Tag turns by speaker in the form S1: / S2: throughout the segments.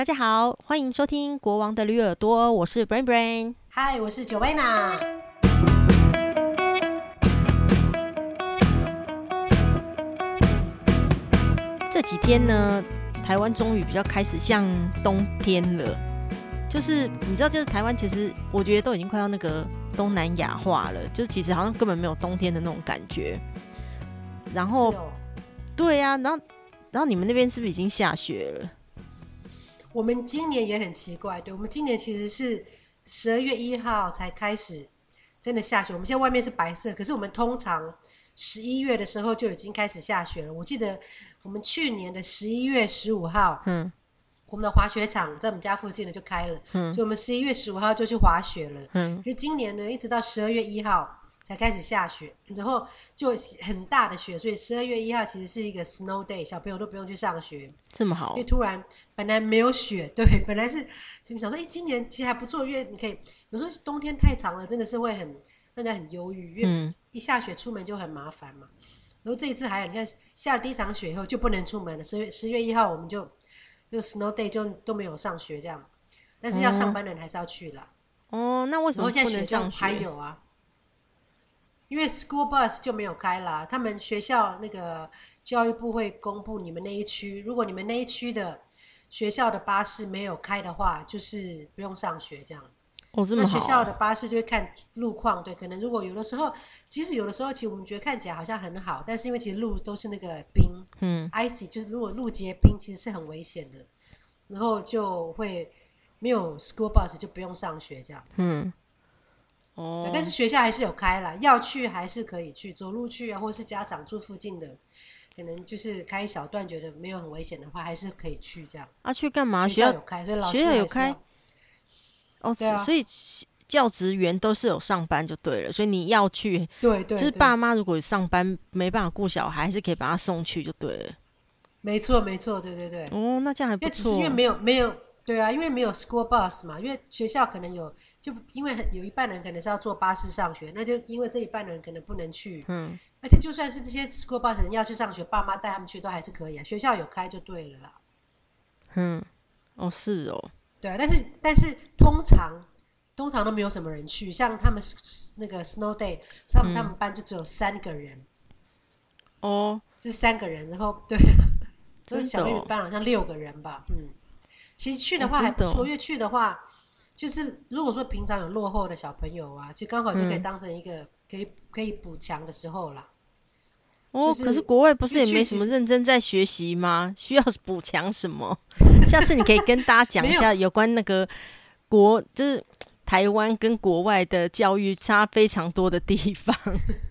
S1: 大家好，欢迎收听《国王的驴耳朵》，我是 Brain Brain，
S2: 嗨，我是 Joanna。
S1: 这几天呢，台湾终于比较开始像冬天了，就是你知道，就是台湾其实我觉得都已经快要那个东南亚化了，就是其实好像根本没有冬天的那种感觉。然后，哦、对呀、啊，然后，然后你们那边是不是已经下雪了？
S2: 我们今年也很奇怪，对，我们今年其实是十二月一号才开始真的下雪。我们现在外面是白色，可是我们通常十一月的时候就已经开始下雪了。我记得我们去年的十一月十五号，嗯，我们的滑雪场在我们家附近的就开了，嗯，所以我们十一月十五号就去滑雪了，嗯，可是今年呢，一直到十二月一号。才开始下雪，然后就很大的雪，所以十二月一号其实是一个 snow day，小朋友都不用去上学，
S1: 这么好。
S2: 因为突然本来没有雪，对，本来是想说，哎，今年其实还不错，因为你可以有时候冬天太长了，真的是会很让人很忧郁，因为一下雪出门就很麻烦嘛。嗯、然后这一次还有，你看下了第一场雪以后就不能出门了，十月十月一号我们就就 snow day 就都没有上学这样，但是要上班的人还是要去了。
S1: 哦，那为什么
S2: 现在学校还有啊？因为 school bus 就没有开啦，他们学校那个教育部会公布你们那一区，如果你们那一区的学校的巴士没有开的话，就是不用上学这样。
S1: 哦，这么好。
S2: 那学校的巴士就会看路况，对，可能如果有的时候，其实有的时候，其实我们觉得看起来好像很好，但是因为其实路都是那个冰，嗯，icy，就是如果路结冰，其实是很危险的，然后就会没有 school bus 就不用上学这样。嗯。哦，对，但是学校还是有开了，要去还是可以去，走路去啊，或是家长住附近的，可能就是开一小段，觉得没有很危险的话，还是可以去这样。
S1: 啊，去干嘛？
S2: 学校有开，所以老师
S1: 学校有开。哦，对啊，所以教职员都是有上班就对了，所以你要去，
S2: 对对，
S1: 就是爸妈如果上班没办法顾小孩，还是可以把他送去就对了。
S2: 没错，没错，对对对。
S1: 哦，那这样还不错。因为
S2: 只是因为没有没有。对啊，因为没有 school bus 嘛，因为学校可能有，就因为有一半人可能是要坐巴士上学，那就因为这一半人可能不能去，嗯，而且就算是这些 school bus 人要去上学，爸妈带他们去都还是可以啊，学校有开就对了啦。
S1: 嗯，哦是哦，
S2: 对啊，但是但是通常通常都没有什么人去，像他们那个 snow day，他们他们班就只有三个人，
S1: 哦，
S2: 这三个人，然后对，就是 小妹妹班好像六个人吧，嗯。其实去的话还不错，因为去的话，就是如果说平常有落后的小朋友啊，其实刚好就可以当成一个可以可以补强的时候啦。
S1: 哦，可是国外不是也没什么认真在学习吗？需要补强什么？下次你可以跟大家讲一下有关那个国，就是台湾跟国外的教育差非常多的地方。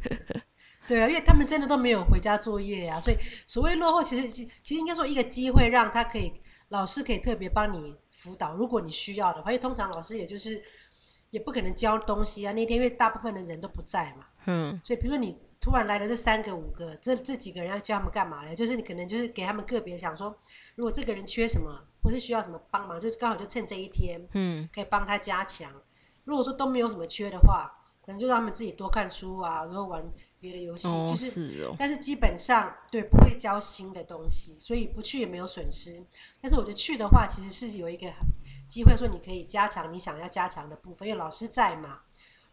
S2: 对啊，因为他们真的都没有回家作业啊，所以所谓落后，其实其实应该说一个机会让他可以。老师可以特别帮你辅导，如果你需要的话，因为通常老师也就是也不可能教东西啊。那天因为大部分的人都不在嘛，嗯，所以比如说你突然来了这三个五个，这这几个人要教他们干嘛呢？就是你可能就是给他们个别想说，如果这个人缺什么或是需要什么帮忙，就是刚好就趁这一天，嗯，可以帮他加强。如果说都没有什么缺的话，可能就让他们自己多看书啊，然后玩。别的游戏就是，是哦、但是基本上对不会教新的东西，所以不去也没有损失。但是我觉得去的话，其实是有一个机会，说你可以加强你想要加强的部分，因为老师在嘛。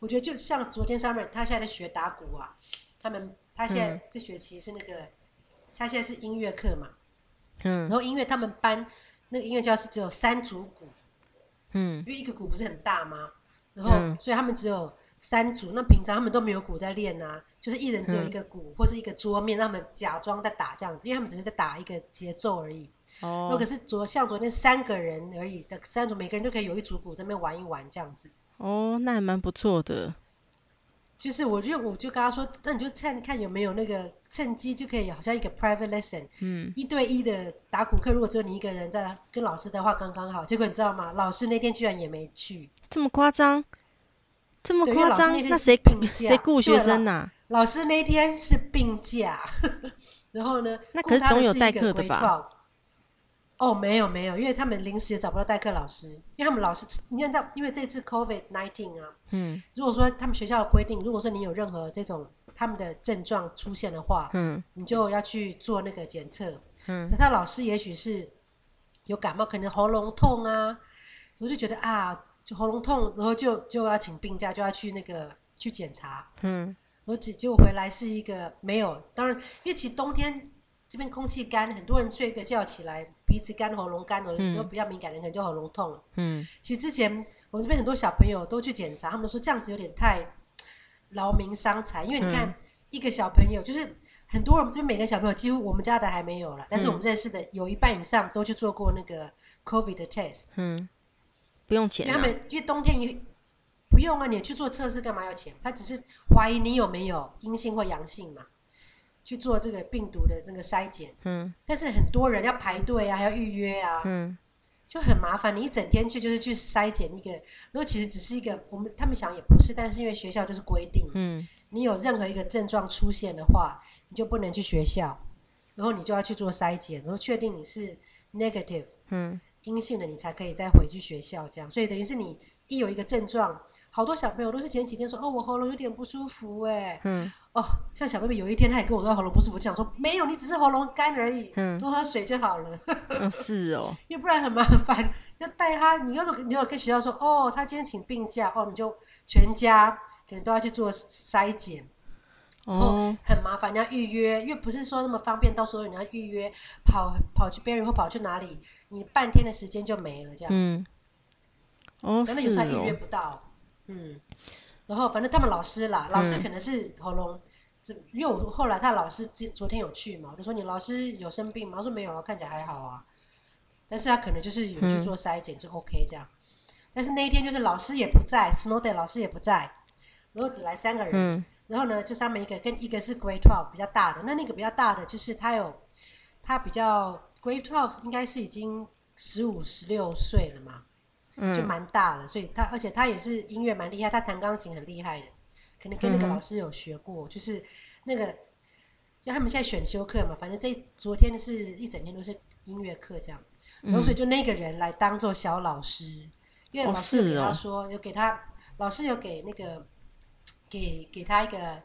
S2: 我觉得就像昨天 Summer 他现在在学打鼓啊，他们他现在这学期是那个，嗯、他现在是音乐课嘛，嗯，然后音乐他们班那个音乐教室只有三组鼓，嗯，因为一个鼓不是很大吗？然后、嗯、所以他们只有。三组，那平常他们都没有鼓在练啊，就是一人只有一个鼓、嗯、或是一个桌面，让他们假装在打这样子，因为他们只是在打一个节奏而已。哦，如果是昨像昨天三个人而已的三组，每个人都可以有一组鼓在那边玩一玩这样子。
S1: 哦，那还蛮不错的。
S2: 就是我就我就跟他说，那你就趁看有没有那个趁机就可以，好像一个 private lesson，嗯，一对一的打鼓课。如果只有你一个人在跟老师的话，刚刚好。结果你知道吗？老师那天居然也没去，
S1: 这么夸张。这么夸张？那谁谁雇学生呐、啊？
S2: 老师那天是病假，然后呢？
S1: 那可是总有代课的吧？
S2: 哦，没有没有，因为他们临时也找不到代课老师，因为他们老师，你看到，因为这次 COVID nineteen 啊，嗯，如果说他们学校的规定，如果说你有任何这种他们的症状出现的话，嗯，你就要去做那个检测，嗯，那他老师也许是有感冒，可能喉咙痛啊，我就觉得啊，就喉咙痛，然后就就要请病假，就要去那个去检查。嗯，然后结果回来是一个没有，当然，因为其实冬天这边空气干，很多人睡个觉起来鼻子干、喉咙干的，就比较敏感的人可能就喉咙痛。嗯，其实之前我们这边很多小朋友都去检查，他们都说这样子有点太劳民伤财，因为你看。嗯一个小朋友，就是很多人这边每个小朋友，几乎我们家的还没有了，但是我们认识的有一半以上都去做过那个 COVID 的 test。嗯，不用钱、啊。他们因为冬天你不用啊，你去做测试干嘛要钱？他只是怀疑你有没有阴性或阳性嘛，去做这个病毒的这个筛检。嗯，但是很多人要排队啊，还要预约啊。嗯。就很麻烦，你一整天去就是去筛检一个，如果其实只是一个，我们他们想也不是，但是因为学校就是规定，嗯，你有任何一个症状出现的话，你就不能去学校，然后你就要去做筛检，然后确定你是 negative，嗯，阴性的，你才可以再回去学校这样，所以等于是你一有一个症状。好多小朋友都是前几天说哦，我喉咙有点不舒服哎，嗯，哦，像小妹妹有一天她也跟我说喉咙不舒服，就想说没有，你只是喉咙干而已，嗯，多喝水就好了。嗯，是哦，要不然很麻烦，就带他。你要是你要跟学校说哦，他今天请病假，哦，你就全家可能都要去做筛检，哦，很麻烦，你要预约，因为不是说那么方便，到时候你要预约，跑跑去别人或跑去哪里，你半天的时间就没了，这样，嗯，哦，真的有时候预约不到。嗯，然后反正他们老师啦，老师可能是喉咙，这、嗯、因为我后来他老师昨昨天有去嘛，我就说你老师有生病吗？他说没有啊，看起来还好啊。但是他可能就是有去做筛检，嗯、就 OK 这样。但是那一天就是老师也不在，Snow Day 老师也不在，然后只来三个人。嗯、然后呢，就上面一个跟一个是 Grade Twelve 比较大的，那那个比较大的就是他有他比较 Grade Twelve 应该是已经十五十六岁了嘛。就蛮大了，所以他而且他也是音乐蛮厉害，他弹钢琴很厉害的，可能跟那个老师有学过，嗯、就是那个就他们现在选修课嘛，反正这昨天是一整天都是音乐课这样，然后所以就那个人来当做小老师，因为老师给他说，哦。哦、有给他老师有给那个给给他一个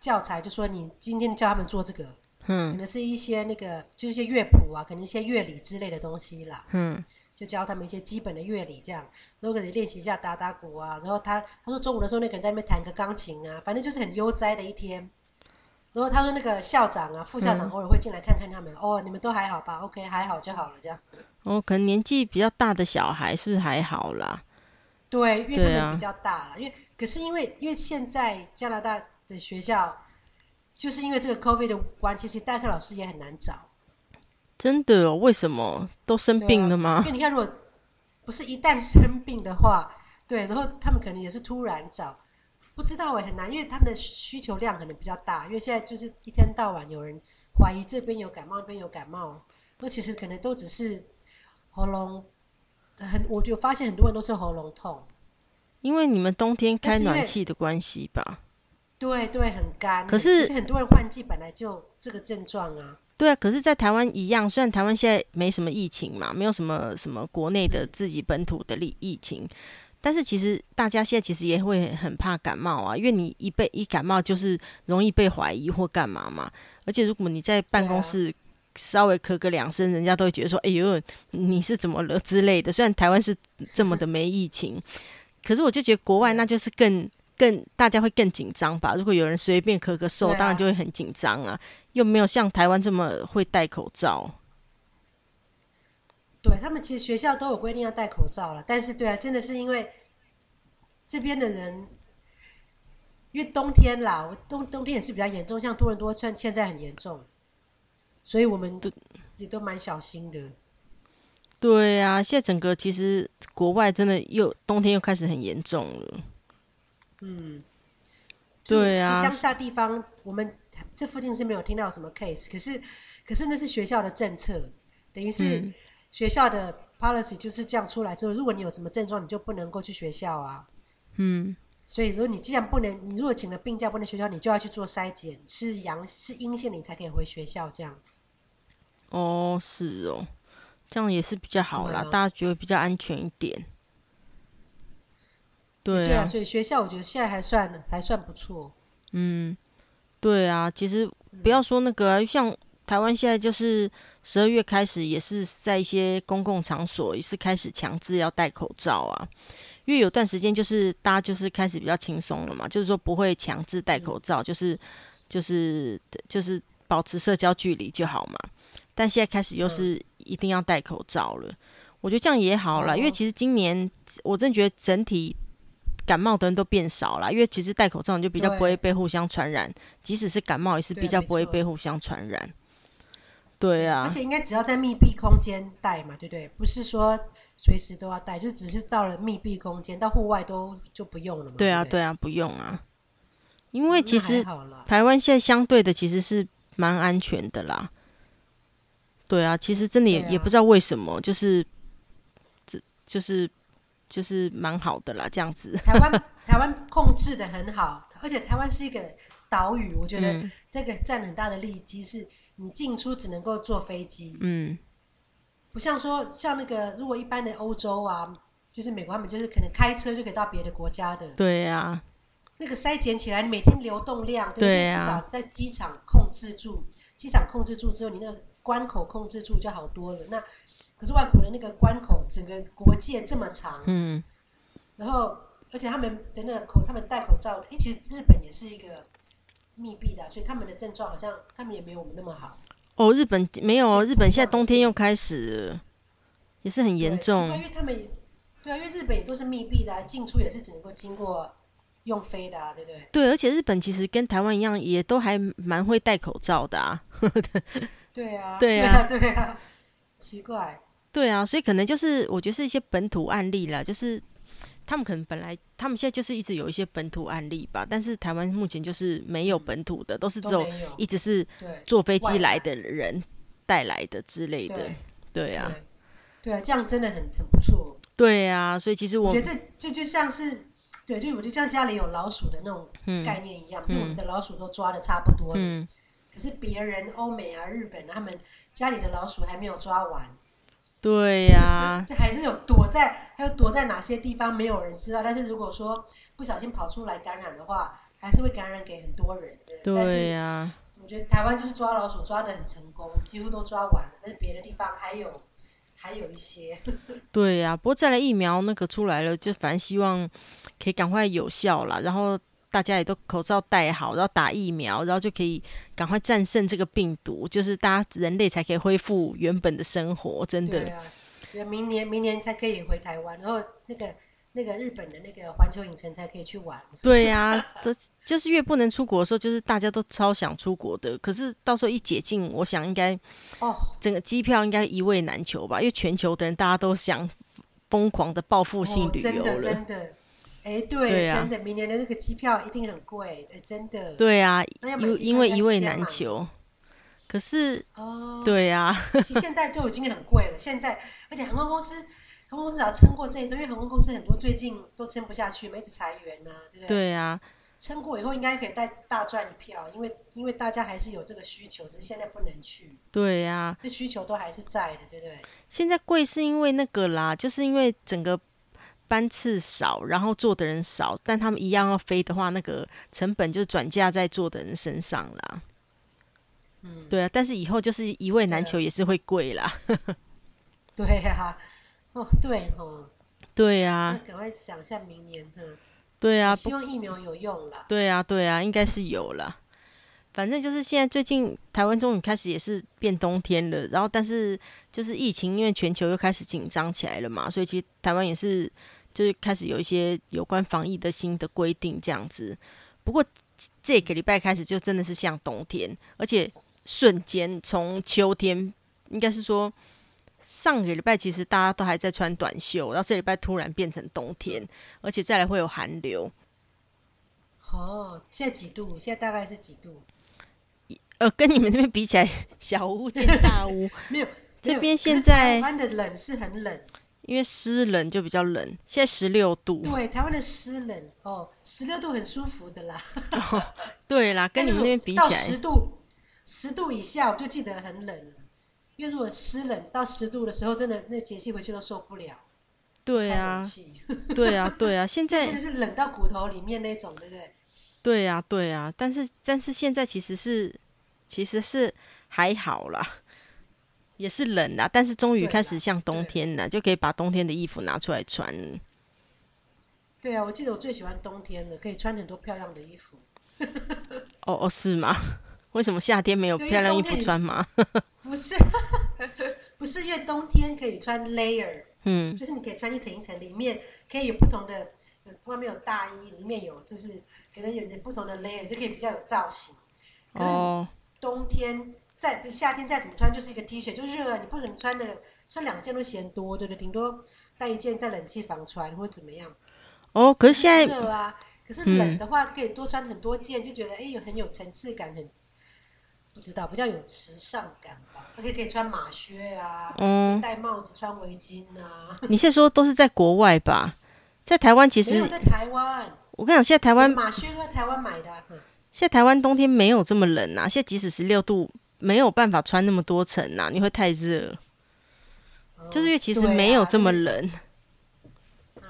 S2: 教材，就说你今天教他们做这个，嗯，可能是一些那个就是一些乐谱啊，可能一些乐理之类的东西啦，嗯。就教他们一些基本的乐理，这样，然后可以练习一下打打鼓啊。然后他他说中午的时候那个人在那边弹个钢琴啊，反正就是很悠哉的一天。然后他说那个校长啊、副校长偶尔会进来看看他们，嗯、哦，你们都还好吧？OK，还好就好了，这样。哦，可能年纪比较大的小孩是还好啦？对，因为他们比较大了，啊、因为可是因为因为现在加拿大的学校就是因为这个 COVID 的关系，其实代课老师也很难找。真的哦？为什么都生病了吗？啊、因为你看，如果不是一旦生病的话，对，然后他们可能也是突然找，不知道哎，很难，因为他们的需求量可能比较大，因为现在就是一天到晚有人怀疑这边有感冒，那边有感冒，那其实可能都只是喉咙很，我就发现很多人都是喉咙痛，因为你们冬天开暖气的关系吧？对对，很干。可是很多人换季本来就这个症状啊。对啊，可是，在台湾一样，虽然台湾现在没什么疫情嘛，没有什么什么国内的自己本土的疫疫情，但是其实大家现在其实也会很怕感冒啊，因为你一被一感冒就是容易被怀疑或干嘛嘛。而且如果你在办公室稍微咳个两声，人家都会觉得说：“哎呦，你是怎么了？”之类的。虽然台湾是这么的没疫情，可是我就觉得国外那就是更。更大家会更紧张吧？如果有人随便咳个嗽，啊、当然就会很紧张啊。又没有像台湾这么会戴口罩。对，他们其实学校都有规定要戴口罩了，但是对啊，真的是因为这边的人，因为冬天啦，冬冬天也是比较严重，像多伦多现现在很严重，所以我们都也都蛮小心的。对啊，现在整个其实国外真的又冬天又开始很严重了。嗯，对啊，乡下地方，我们这附近是没有听到什么 case，可是，可是那是学校的政策，等于是学校的 policy 就是这样出来之后，如果你有什么症状，你就不能够去学校啊。嗯，所以如果你既然不能，你如果请了病假不能学校，你就要去做筛检，是阳是阴性，你才可以回学校这样。哦，是哦，这样也是比较好啦，啊、大家觉得比较安全一点。对啊，对啊，所以学校我觉得现在还算还算不错。嗯，对啊，其实不要说那个、啊，像
S1: 台湾现在就是十二月开始，也是在一些公共场所也是开始强制要戴口罩啊。因为有段时间就是大家就是开始比较轻松了嘛，就是说不会强制戴口罩，就是就是就是保持社交距离就好嘛。但现在开始又是一定要戴口罩了，我觉得这样也好了，因为其实今年我真的觉得整体。感冒的人都变少了，因为其实戴口罩你就比较不会被互相传染，即使是感冒也是比较不会被互相传染。对啊，
S2: 而且应该只要在密闭空间戴嘛，对不对？不是说随时都要戴，就只是到了密闭空间，到户外都就不用了嘛。
S1: 对啊，对啊，不用啊。因为其实台湾现在相对的其实是蛮安全的啦。对啊，其实真的也也不知道为什么，就是这就是。就是蛮好的啦，这样子。
S2: 台湾台湾控制的很好，而且台湾是一个岛屿，我觉得这个占很大的利基，是你进出只能够坐飞机。嗯，不像说像那个，如果一般的欧洲啊，就是美国他们就是可能开车就可以到别的国家的。
S1: 对呀、啊。
S2: 那个筛检起来，你每天流动量，对不对？至少在机场控制住，机场控制住之后，你那个关口控制住就好多了。那可是外国的那个关口，整个国界这么长，嗯，然后而且他们的那个口，他们戴口罩，哎，其实日本也是一个密闭的，所以他们的症状好像他们也没有我们那么好。
S1: 哦，日本没有哦，日本现在冬天又开始，也是很严重。
S2: 因为他们，对啊，因为日本也都是密闭的啊，进出也是只能够经过用飞的啊，对不对？
S1: 对，而且日本其实跟台湾一样，也都还蛮会戴口罩的啊。
S2: 对啊，
S1: 对啊，
S2: 对啊，奇怪。
S1: 对啊，所以可能就是我觉得是一些本土案例啦，就是他们可能本来他们现在就是一直有一些本土案例吧，但是台湾目前就是没有本土的，嗯、都是只有一直是坐飞机来的人带来的之类的。对，对啊。对，
S2: 对啊，这样真的很很不错。
S1: 对啊，所以其实我，
S2: 我觉得这这就像是对，就我觉得像家里有老鼠的那种概念一样，嗯、就我们的老鼠都抓的差不多了，嗯、可是别人欧美啊、日本他们家里的老鼠还没有抓完。
S1: 对呀、啊，
S2: 就还是有躲在，还有躲在哪些地方没有人知道。但是如果说不小心跑出来感染的话，还是会感染给很多人。对，对呀、啊。我觉得台湾就是抓老鼠抓的很成功，几乎都抓完了。但是别的地方还有还有一些。
S1: 对呀、啊，不过再来疫苗那个出来了，就反正希望可以赶快有效啦。然后。大家也都口罩戴好，然后打疫苗，然后就可以赶快战胜这个病毒，就是大家人类才可以恢复原本的生活。真的，
S2: 对啊，明年明年才可以回台湾，然后那个那个日本的那个环球影城才可以去玩。
S1: 对呀、啊，这就是越不能出国的时候，就是大家都超想出国的。可是到时候一解禁，我想应该哦，整个机票应该一位难求吧，因为全球的人大家都想疯狂的报复性旅游了。
S2: 哦，真的真的。哎，对，对啊、真的，明年的那个机票一定很贵，哎，真的。
S1: 对啊，因因为一位难求。可是，哦，对啊，
S2: 其实现在就已经很贵了。现在，而且航空公司，航空公司只要撑过这一段，因为航空公司很多最近都撑不下去，一直裁员呢、啊，对不对？
S1: 对啊，
S2: 撑过以后应该可以再大赚一票，因为因为大家还是有这个需求，只是现在不能去。
S1: 对啊，
S2: 这需求都还是在的，对不对？
S1: 现在贵是因为那个啦，就是因为整个。班次少，然后坐的人少，但他们一样要飞的话，那个成本就转嫁在坐的人身上啦。嗯，对啊，但是以后就是一位难求，也是会贵啦。
S2: 对呀、啊，哦，对哦，
S1: 对呀、啊，
S2: 赶快想一下明年，嗯，
S1: 对啊，
S2: 希望疫苗有用啦。
S1: 对啊，对啊，应该是有啦。反正就是现在最近台湾终于开始也是变冬天了，然后但是就是疫情因为全球又开始紧张起来了嘛，所以其实台湾也是。就是开始有一些有关防疫的新的规定这样子，不过这个礼拜开始就真的是像冬天，而且瞬间从秋天，应该是说上个礼拜其实大家都还在穿短袖，然后这礼拜突然变成冬天，而且再来会有寒流。
S2: 哦，现在几度？现在大概是几度？
S1: 呃，跟你们那边比起来，小屋见大屋。
S2: 没有，
S1: 这边现在
S2: 台湾的冷是很冷。
S1: 因为湿冷就比较冷，现在十六度。
S2: 对，台湾的湿冷哦，十六度很舒服的啦。
S1: 哦、对啦，跟你们那边比起来，
S2: 到十度，十度以下我就记得很冷。因为如果湿冷到十度的时候，真的那洁癖回去都受不了。
S1: 对啊，对啊，对啊，现在
S2: 真的是冷到骨头里面那种，对不对？
S1: 对啊，对啊，但是但是现在其实是其实是还好啦，也是冷啦，但是终于开始像冬天了，就可以把冬天的衣服拿出来穿。
S2: 对啊，我记得我最喜欢冬天了，可以穿很多漂亮的衣服。
S1: 哦哦，是吗？为什么夏天没有漂亮衣服穿吗？
S2: 不是，不是，因为冬天可以穿 layer，嗯，就是你可以穿一层一层，里面可以有不同的，外面有大衣，里面有就是可能有点不同的 layer，就可以比较有造型。可是冬天再夏天再怎么穿，就是一个 T 恤，就热，你不可能穿的穿两件都嫌多，对不对？顶多带一件在冷气房穿或者怎么样。
S1: 哦，可是现在
S2: 热啊，可是冷的话可以多穿很多件，就觉得哎，有很有层次感，很。不知道，比较有时尚感吧，而且可以穿马靴啊，嗯，戴帽子、穿围巾啊。
S1: 你现在说都是在国外吧？在台湾其实没
S2: 有在台湾。
S1: 我跟你讲，现在台湾
S2: 马靴都在台湾买的啊。
S1: 现在台湾冬天没有这么冷啊，现在即使十六度，没有办法穿那么多层啊，你会太热。哦，就是因为其实没有这么冷。
S2: 啊就是，嗯，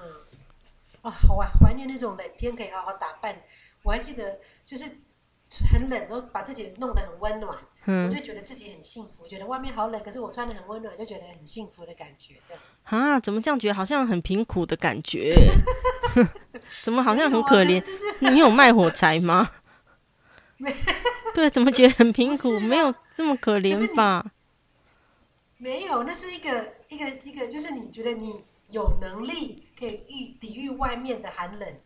S2: 哦，好啊，怀念那种冷天可以好好打扮。我还记得就是。很冷，然后把自己弄得很温暖，嗯，我就觉得自己很幸福，觉得外面好冷，可是我穿的很温暖，就觉得很幸福的感觉，这样。啊？
S1: 怎么这样觉得？好像很贫苦的感觉。怎么好像很可怜？你有卖火柴吗？
S2: 没。
S1: 对，怎么觉得很贫苦？没有这么可怜吧？
S2: 没有，那是一个一个一个，就是你觉得你有能力可以御抵御外面的寒冷，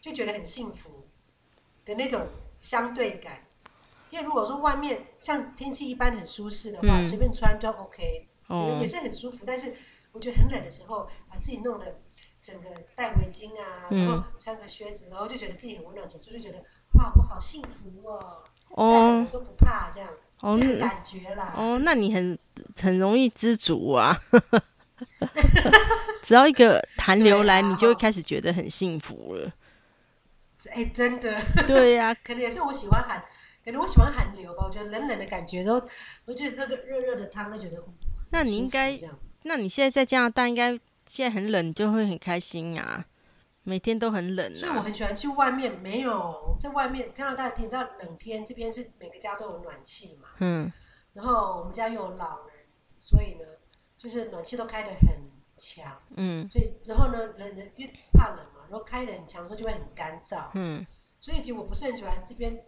S2: 就觉得很幸福的那种。相对感，因为如果说外面像天气一般很舒适的话，随、嗯、便穿就 OK，、哦、也是很舒服。但是我觉得很冷的时候，把自己弄得整个戴围巾啊、嗯，然后穿个靴子，然后就觉得自己很温暖，总之就觉得哇，我好幸福哦，哦再冷都不怕这样，哦，那感觉啦。
S1: 哦，那你很很容易知足啊，只要一个寒流来、啊，你就会开始觉得很幸福了。
S2: 哎、欸，真的，
S1: 对呀、啊，
S2: 可能也是我喜欢寒，可能我喜欢寒流吧。我觉得冷冷的感觉，都，我觉得喝个热热的汤，就觉得。
S1: 那你应该，那你现在在加拿大，应该现在很冷，就会很开心啊。每天都很冷、啊，
S2: 所以我很喜欢去外面。没有在外面加拿大天，你知道冷天这边是每个家都有暖气嘛。嗯。然后我们家又有老人，所以呢，就是暖气都开得很强。嗯。所以之后呢，人人越怕冷嘛。然后开得很强的时候就会很干燥，嗯，所以其实我不是很喜欢这边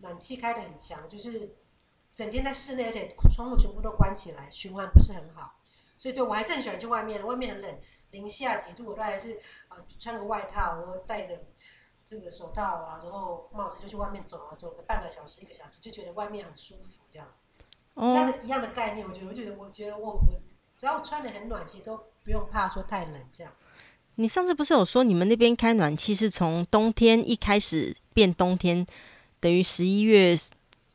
S2: 暖气开得很强，就是整天在室内，而且窗户全部都关起来，循环不是很好。所以对我还是很喜欢去外面，外面很冷，零下几度，我都还是啊、呃、穿个外套，然后戴个这个手套啊，然后帽子就去外面走啊，走个半个小时一个小时，就觉得外面很舒服，这样。哦、一样的一样的概念，我觉得我觉得我觉得我我只要我穿的很暖，其实都不用怕说太冷这样。
S1: 你上次不是有说你们那边开暖气是从冬天一开始变冬天，等于十一月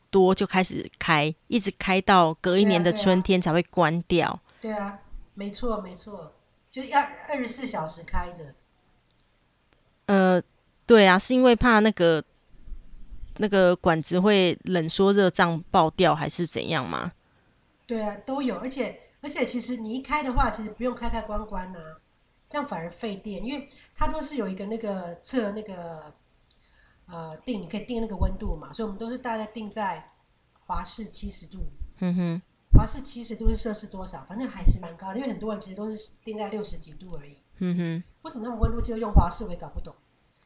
S1: 多就开始开，一直开到隔一年的春天才会关掉。
S2: 对啊，对啊，没错没错，就是要二十四小时开着。
S1: 呃，对啊，是因为怕那个那个管子会冷缩热胀爆掉，还是怎样吗？
S2: 对啊，都有，而且而且其实你一开的话，其实不用开开关关呐、啊。这样反而费电，因为它都是有一个那个测那个呃定，你可以定那个温度嘛，所以我们都是大概定在华氏七十度。嗯哼，华氏七十度是摄氏多少？反正还是蛮高的，因为很多人其实都是定在六十几度而已。嗯哼，为什么那么温度就用华氏？我也搞不懂。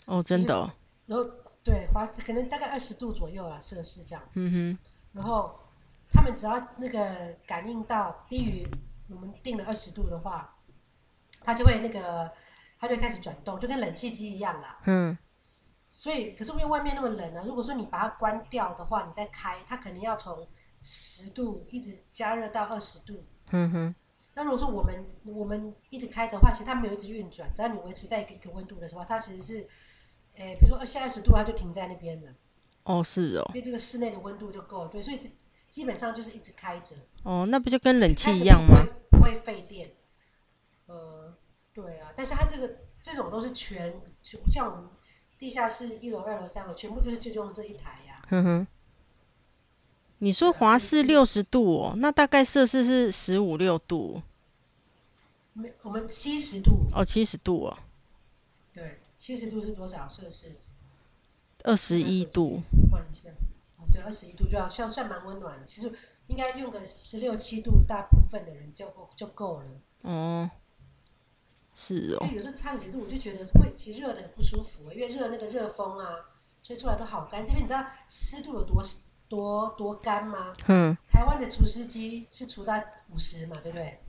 S1: 哦，真的、哦。
S2: 然后对华可能大概二十度左右啦，摄氏这样。嗯哼，然后他们只要那个感应到低于我们定了二十度的话。它就会那个，它就开始转动，就跟冷气机一样啦。嗯。所以，可是因为外面那么冷呢，如果说你把它关掉的话，你再开，它肯定要从十度一直加热到二十度。嗯哼。那如果说我们我们一直开着的话，其实它没有一直运转，只要你维持在一个一个温度的时候，它其实是，诶，比如说二下二十度，它就停在那边了。
S1: 哦，是哦。
S2: 因为这个室内的温度就够了，对，所以基本上就是一直开着。
S1: 哦，那不就跟冷气一样吗？
S2: 不会费电。呃，对啊，但是它这个这种都是全，像我们地下室一楼、二楼、三楼，全部就是就用这一台呀、啊。哼哼。
S1: 你说华氏六十度哦，那大概摄氏是十五六度。
S2: 没，我们七十度。
S1: 哦，七十度哦。
S2: 对，七十度是多少摄氏？
S1: 二十一度。
S2: 换一下。对，二十一度就要算算蛮温暖的。其实应该用个十六七度，大部分的人就就够了。
S1: 哦，是哦。
S2: 因为有时候差几度，我就觉得会其实热的很不舒服，因为热那个热风啊，吹出来都好干。这边你知道湿度有多多多干吗？
S1: 嗯。
S2: 台湾的除湿机是除到五十嘛，对不对？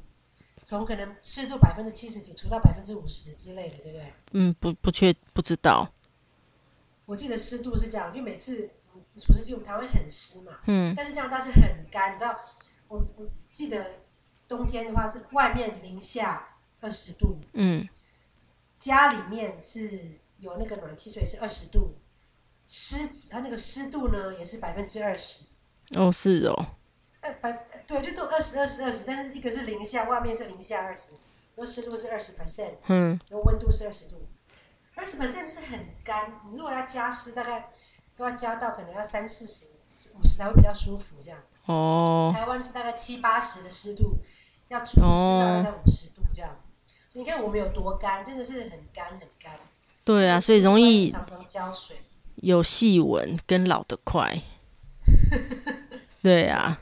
S2: 从可能湿度百分之七十几除到百分之五十之类的，对不对？
S1: 嗯，不不确不知道。
S2: 我记得湿度是这样，因为每次。除湿机，我们台湾很湿嘛，
S1: 嗯，
S2: 但是这样倒是很干，你知道，我我记得冬天的话是外面零下二十度，
S1: 嗯，
S2: 家里面是有那个暖气，所以是二十度，湿它那个湿度呢也是百分之二十，
S1: 哦，是哦，
S2: 呃百对，就都二十二十二十，但是一个是零下，外面是零下二十，所以湿度是二十 percent，
S1: 嗯，
S2: 然后温度是二十度，二十 percent 是很干，你如果要加湿，大概。都要加到可能要三四十、五十才会比较舒服，这样。
S1: 哦。
S2: 台湾是大概七八十的湿度，要除湿到大概五十度这样。哦、所以你看我们有多干，真的是很干很干。
S1: 对啊，所以容易
S2: 常常浇水，
S1: 有细纹跟老得快。对啊。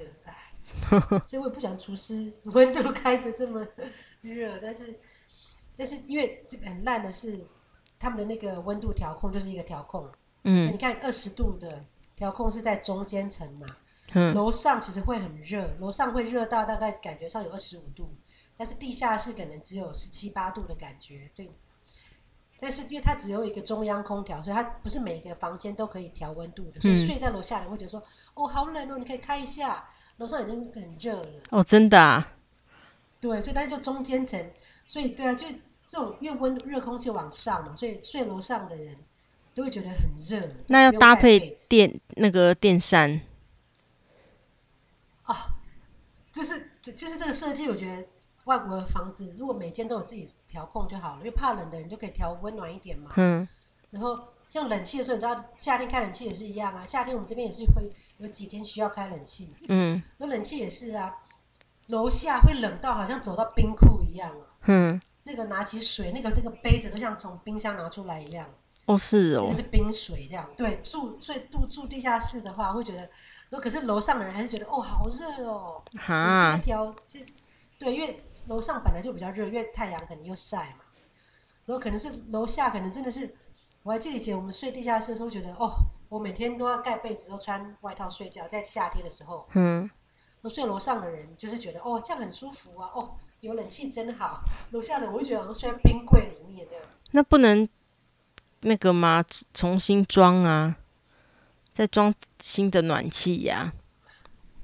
S2: 所以我也不想厨师，温度开着这么热，但是但是因为这个很烂的是，他们的那个温度调控就是一个调控。嗯，你看二十度的调控是在中间层嘛，嗯，楼上其实会很热，楼上会热到大概感觉上有二十五度，但是地下室可能只有十七八度的感觉，所以，但是因为它只有一个中央空调，所以它不是每个房间都可以调温度的，所以睡在楼下的人会觉得说，哦，好冷哦，你可以开一下，楼上已经很热了。
S1: 哦，真的啊？
S2: 对，所以但是就中间层，所以对啊，就这种因为温热空气往上嘛，所以睡楼上的人。都会觉得很热，
S1: 那要搭配电那个电扇。
S2: 哦，就是就就是这个设计，我觉得外国的房子如果每间都有自己调控就好了，因为怕冷的人就可以调温暖一点嘛。嗯。然后像冷气的时候，你知道夏天开冷气也是一样啊。夏天我们这边也是会有几天需要开冷气。嗯。那冷气也是啊，楼下会冷到好像走到冰库一样啊。嗯。那个拿起水，那个那个杯子都像从冰箱拿出来一样。
S1: 哦，是哦，
S2: 那是冰水这样。对，住所以住住地下室的话，会觉得说，可是楼上的人还是觉得哦，好热哦。哈。一条就是对，因为楼上本来就比较热，因为太阳可能又晒嘛。然后可能是楼下可能真的是，我还记得以前我们睡地下室的时候，觉得哦，我每天都要盖被子，都穿外套睡觉，在夏天的时候。嗯。我睡楼上的人就是觉得哦，这样很舒服啊，哦，有冷气真好。楼下的我就觉得好像睡在冰柜里面这样。
S1: 那不能。那个吗？重新装啊，再装新的暖气呀，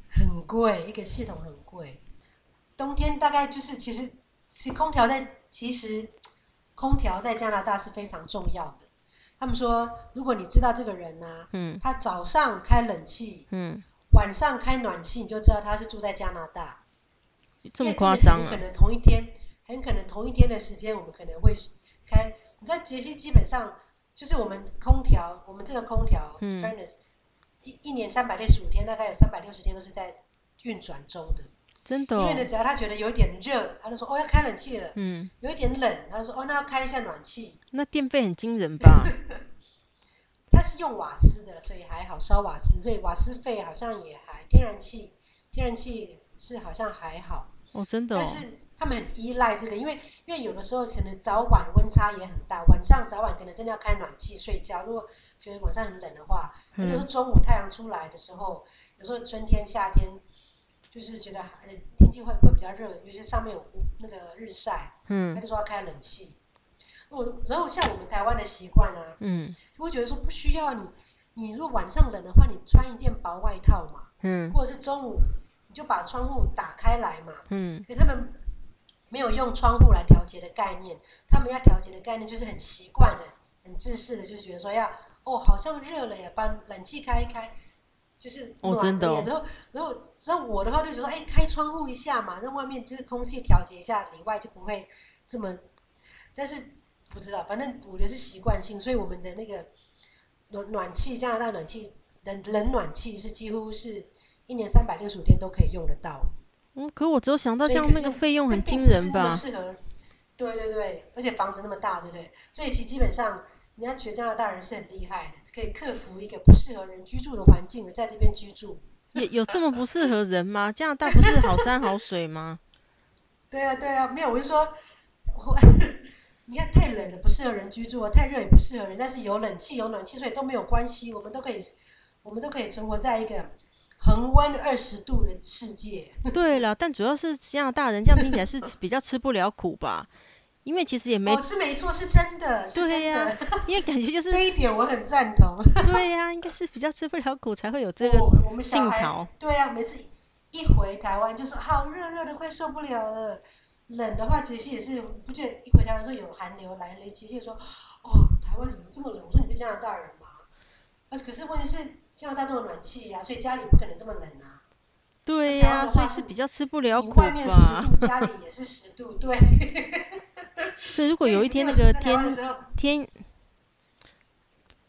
S2: 很贵，一个系统很贵。冬天大概就是，其实其实空调在其实空调在加拿大是非常重要的。他们说，如果你知道这个人呢、啊，嗯，他早上开冷气，嗯，晚上开暖气，你就知道他是住在加拿大。
S1: 这么夸张啊？
S2: 可能同一天，很可能同一天的时间，我们可能会开。你知道杰西基本上。就是我们空调，我们这个空调、嗯、furnace 一一年三百六十五天，大概有三百六十天都是在运转中的。
S1: 真的、哦。
S2: 因为呢，只要他觉得有点热，他就说：“哦，要开冷气了。”嗯。有一点冷，他就说：“哦，那要开一下暖气。”
S1: 那电费很惊人吧？
S2: 他是用瓦斯的，所以还好烧瓦斯，所以瓦斯费好像也还。天然气，天然气是好像还好。
S1: 哦，真的、哦。
S2: 但是。他们很依赖这个，因为因为有的时候可能早晚温差也很大，晚上早晚可能真的要开暖气睡觉。如果觉得晚上很冷的话，有时候中午太阳出来的时候，有时候春天夏天就是觉得呃天气会会比较热，尤其上面有那个日晒，嗯，他就说要开冷气。我然后像我们台湾的习惯啊，嗯，就会觉得说不需要你，你如果晚上冷的话，你穿一件薄外套嘛，嗯，或者是中午你就把窗户打开来嘛，嗯，可他们。没有用窗户来调节的概念，他们要调节的概念就是很习惯的、很自私的，就是觉得说要哦，好像热了呀，把冷气开一开，就是。哦，真的哦。然后，然后，然后我的话就是说，哎，开窗户一下嘛，让外面就是空气调节一下，里外就不会这么。但是不知道，反正我觉得是习惯性，所以我们的那个暖暖气，加拿大暖气冷冷暖气是几乎是一年三百六十五天都可以用得到。
S1: 嗯，可我只有想到像那个费用很惊人吧？
S2: 适合，对对对，而且房子那么大，对不对？所以其实基本上，人家觉得加拿大人是很厉害的，可以克服一个不适合人居住的环境，在这边居住。
S1: 也有这么不适合人吗？加拿大不是好山好水吗？
S2: 对啊，对啊，没有，我是说，我 你看太冷了不适合人居住，太热也不适合人，但是有冷气有暖气，所以都没有关系，我们都可以，我们都可以存活在一个恒温二十度的世界。
S1: 对了，但主要是加拿大人这样听起来是比较吃不了苦吧？因为其实也没，
S2: 哦，是没错，是真的，是真的。对呀，啊，
S1: 因为感觉就是
S2: 这一点我很赞同。
S1: 对呀，啊，应该是比较吃不了苦，才会有这个我们
S2: 小孩。对呀，啊，每次一回台湾就是好热热的，快受不了了。冷的话，其实也是不觉得一回台湾说有寒流来了，其实就说哦，台湾怎么这么冷？我说你不是加拿大人吗？啊，可是问题是加拿大都有暖气呀，啊，所以家里不可能这么冷啊。
S1: 对呀，啊，所以是比较吃不了苦吧。
S2: 外面十度，家里也是十度，对。
S1: 所以如果有一天那个天天，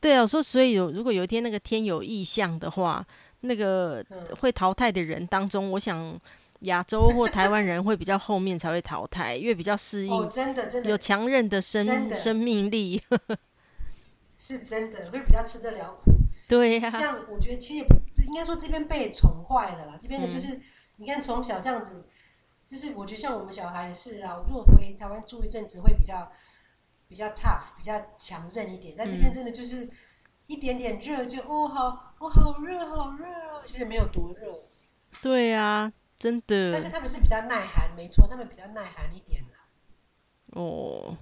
S1: 对啊，我说所以有如果有一天那个天有异象的话，那个会淘汰的人当中，我想亚洲或台湾人会比较后面才会淘汰，因为比较适应，
S2: 真的真的。
S1: 有强韧的生生命力，
S2: 是真的会比较吃得了苦。
S1: 对呀，
S2: 像我觉得其实应该说这边被宠坏了啦，这边的就是你看从小这样子。就是我觉得像我们小孩也是啊，我如果回台湾住一阵子，会比较比较 tough，比较强韧一点。在这边真的就是一点点热就、嗯、哦好哦好热好热，其实没有多热。
S1: 对呀、啊，真的。
S2: 但是他们是比较耐寒，没错，他们比较耐寒一点了。
S1: 哦，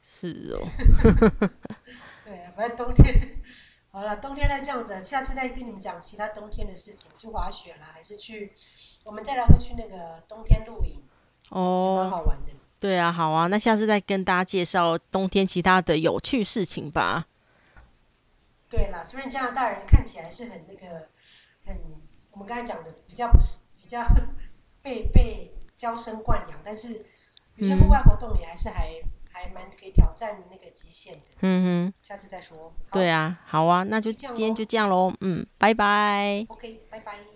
S1: 是哦。
S2: 对啊，反正冬天好了，冬天再这样子，下次再跟你们讲其他冬天的事情，去滑雪啦，还是去。我们再来会去那个冬天露营哦，蛮好玩的。
S1: 对啊，好啊，那下次再跟大家介绍冬天其他的有趣事情吧。
S2: 对啦，虽然加拿大人看起来是很那个，很我们刚才讲的比较不是比较 被被娇生惯养，但是有些户外活动也还是还、嗯、还蛮可以挑战那个极限的。嗯哼，下次再说。
S1: 对啊，好啊，那就今天就这样喽。嗯，拜拜。
S2: OK，拜拜。